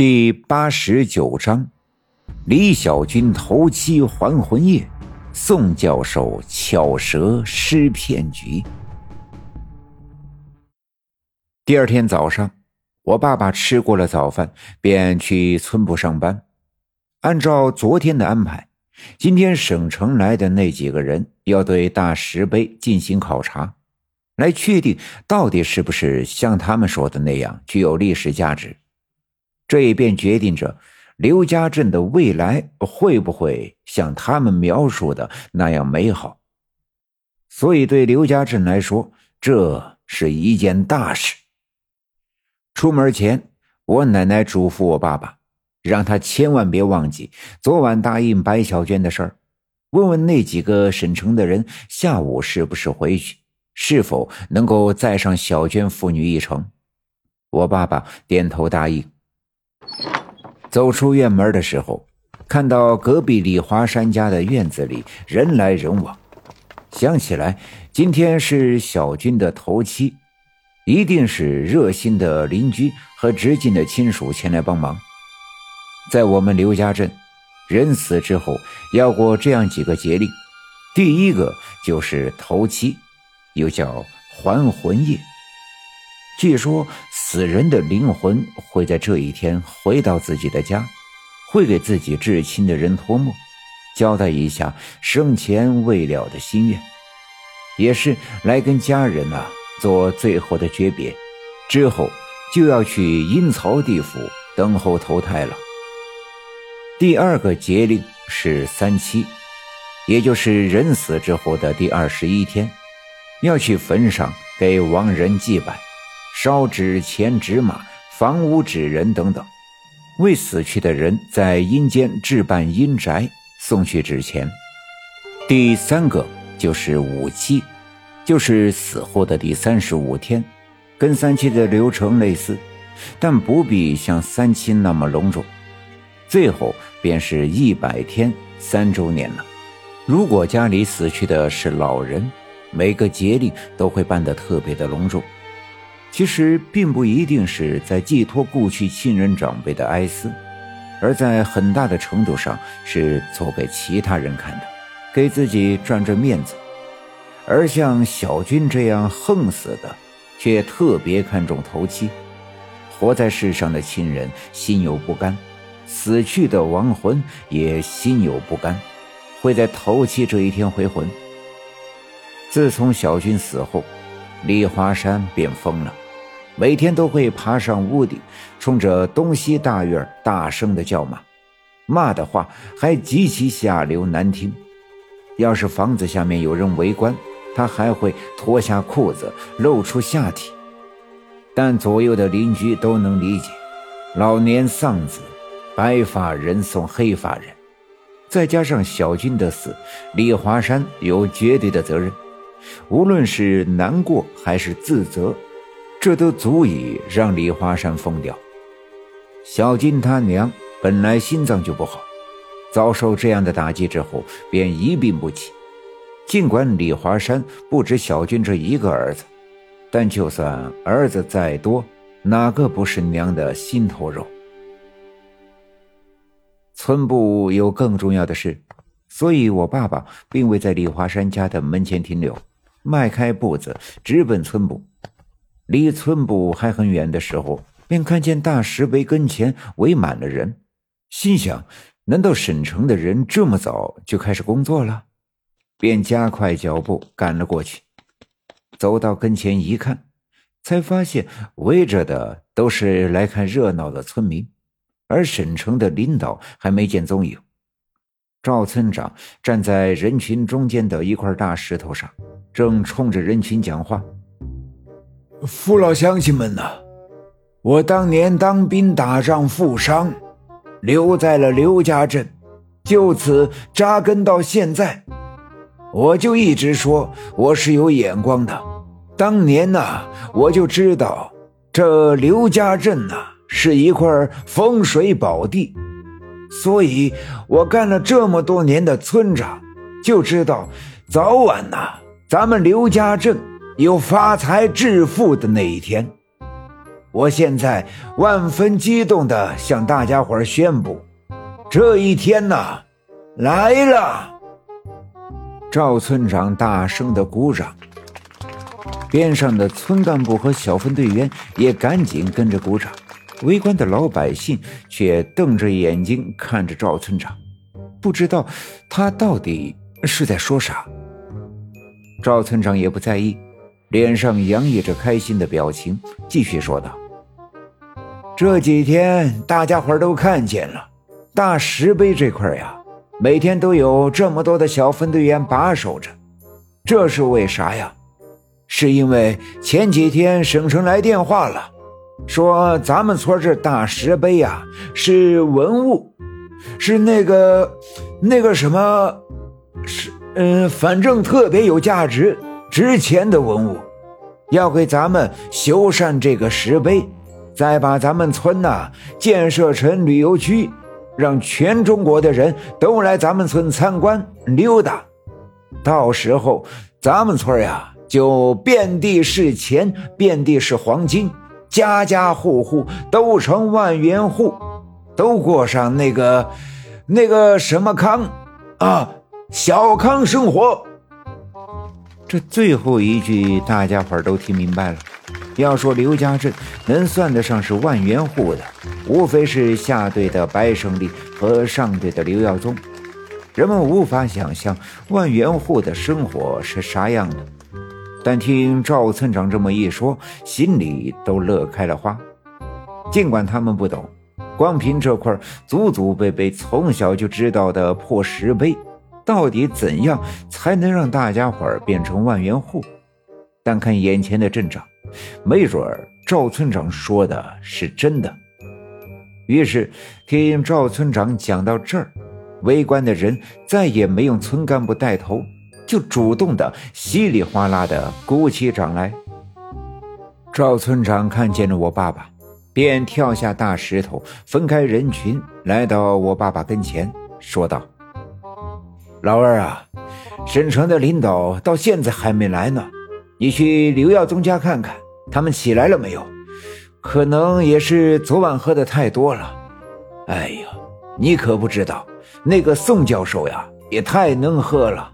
第八十九章，李小军头七还魂夜，宋教授巧舌施骗局。第二天早上，我爸爸吃过了早饭，便去村部上班。按照昨天的安排，今天省城来的那几个人要对大石碑进行考察，来确定到底是不是像他们说的那样具有历史价值。这也便决定着刘家镇的未来会不会像他们描述的那样美好。所以，对刘家镇来说，这是一件大事。出门前，我奶奶嘱咐我爸爸，让他千万别忘记昨晚答应白小娟的事儿，问问那几个省城的人下午是不是回去，是否能够载上小娟父女一程。我爸爸点头答应。走出院门的时候，看到隔壁李华山家的院子里人来人往，想起来今天是小军的头七，一定是热心的邻居和直近的亲属前来帮忙。在我们刘家镇，人死之后要过这样几个节令，第一个就是头七，又叫还魂夜。据说死人的灵魂会在这一天回到自己的家，会给自己至亲的人托梦，交代一下生前未了的心愿，也是来跟家人呐做最后的诀别，之后就要去阴曹地府等候投胎了。第二个节令是三七，也就是人死之后的第二十一天，要去坟上给亡人祭拜。烧纸钱、纸马、房屋、纸人等等，为死去的人在阴间置办阴宅，送去纸钱。第三个就是五七，就是死后的第三十五天，跟三七的流程类似，但不必像三七那么隆重。最后便是一百天三周年了。如果家里死去的是老人，每个节令都会办得特别的隆重。其实并不一定是在寄托故去亲人长辈的哀思，而在很大的程度上是做给其他人看的，给自己赚赚面子。而像小军这样横死的，却特别看重头七。活在世上的亲人心有不甘，死去的亡魂也心有不甘，会在头七这一天回魂。自从小军死后，李华山便疯了。每天都会爬上屋顶，冲着东西大院大声的叫骂，骂的话还极其下流难听。要是房子下面有人围观，他还会脱下裤子露出下体。但左右的邻居都能理解，老年丧子，白发人送黑发人，再加上小军的死，李华山有绝对的责任，无论是难过还是自责。这都足以让李华山疯掉。小金他娘本来心脏就不好，遭受这样的打击之后便一病不起。尽管李华山不止小军这一个儿子，但就算儿子再多，哪个不是娘的心头肉？村部有更重要的事，所以我爸爸并未在李华山家的门前停留，迈开步子直奔村部。离村部还很远的时候，便看见大石碑跟前围满了人，心想：难道省城的人这么早就开始工作了？便加快脚步赶了过去。走到跟前一看，才发现围着的都是来看热闹的村民，而省城的领导还没见踪影。赵村长站在人群中间的一块大石头上，正冲着人群讲话。父老乡亲们呐，我当年当兵打仗负伤，留在了刘家镇，就此扎根到现在。我就一直说我是有眼光的，当年呐，我就知道这刘家镇呐是一块风水宝地，所以我干了这么多年的村长，就知道早晚呐，咱们刘家镇。有发财致富的那一天，我现在万分激动的向大家伙宣布，这一天呐，来了！赵村长大声的鼓掌，边上的村干部和小分队员也赶紧跟着鼓掌。围观的老百姓却瞪着眼睛看着赵村长，不知道他到底是在说啥。赵村长也不在意，脸上洋溢着开心的表情，继续说道。这几天大家伙都看见了，大石碑这块呀，每天都有这么多的小分队员把守着，这是为啥呀？是因为前几天省城来电话了，说咱们村这大石碑呀是文物，是那个那个什么，是嗯，反正特别有价值、值钱的文物，要给咱们修缮这个石碑。再把咱们村呐建设成旅游区，让全中国的人都来咱们村参观溜达。到时候咱们村呀就遍地是钱，遍地是黄金，家家户户都成万元户，都过上那个那个什么康啊小康生活。这最后一句大家伙都听明白了。要说刘家镇能算得上是万元户的，无非是下队的白胜利和上队的刘耀宗。人们无法想象万元户的生活是啥样的，但听赵村长这么一说，心里都乐开了花。尽管他们不懂，光凭这块祖祖辈辈从小就知道的破石碑，到底怎样才能让大家伙变成万元户？但看眼前的阵仗。没准儿赵村长说的是真的。于是听赵村长讲到这儿，围观的人再也没用村干部带头，就主动的稀里哗啦的鼓起掌来。赵村长看见了我爸爸，便跳下大石头，分开人群，来到我爸爸跟前，说道：“老二啊，省城的领导到现在还没来呢。”你去刘耀宗家看看，他们起来了没有？可能也是昨晚喝的太多了。哎呀，你可不知道，那个宋教授呀，也太能喝了。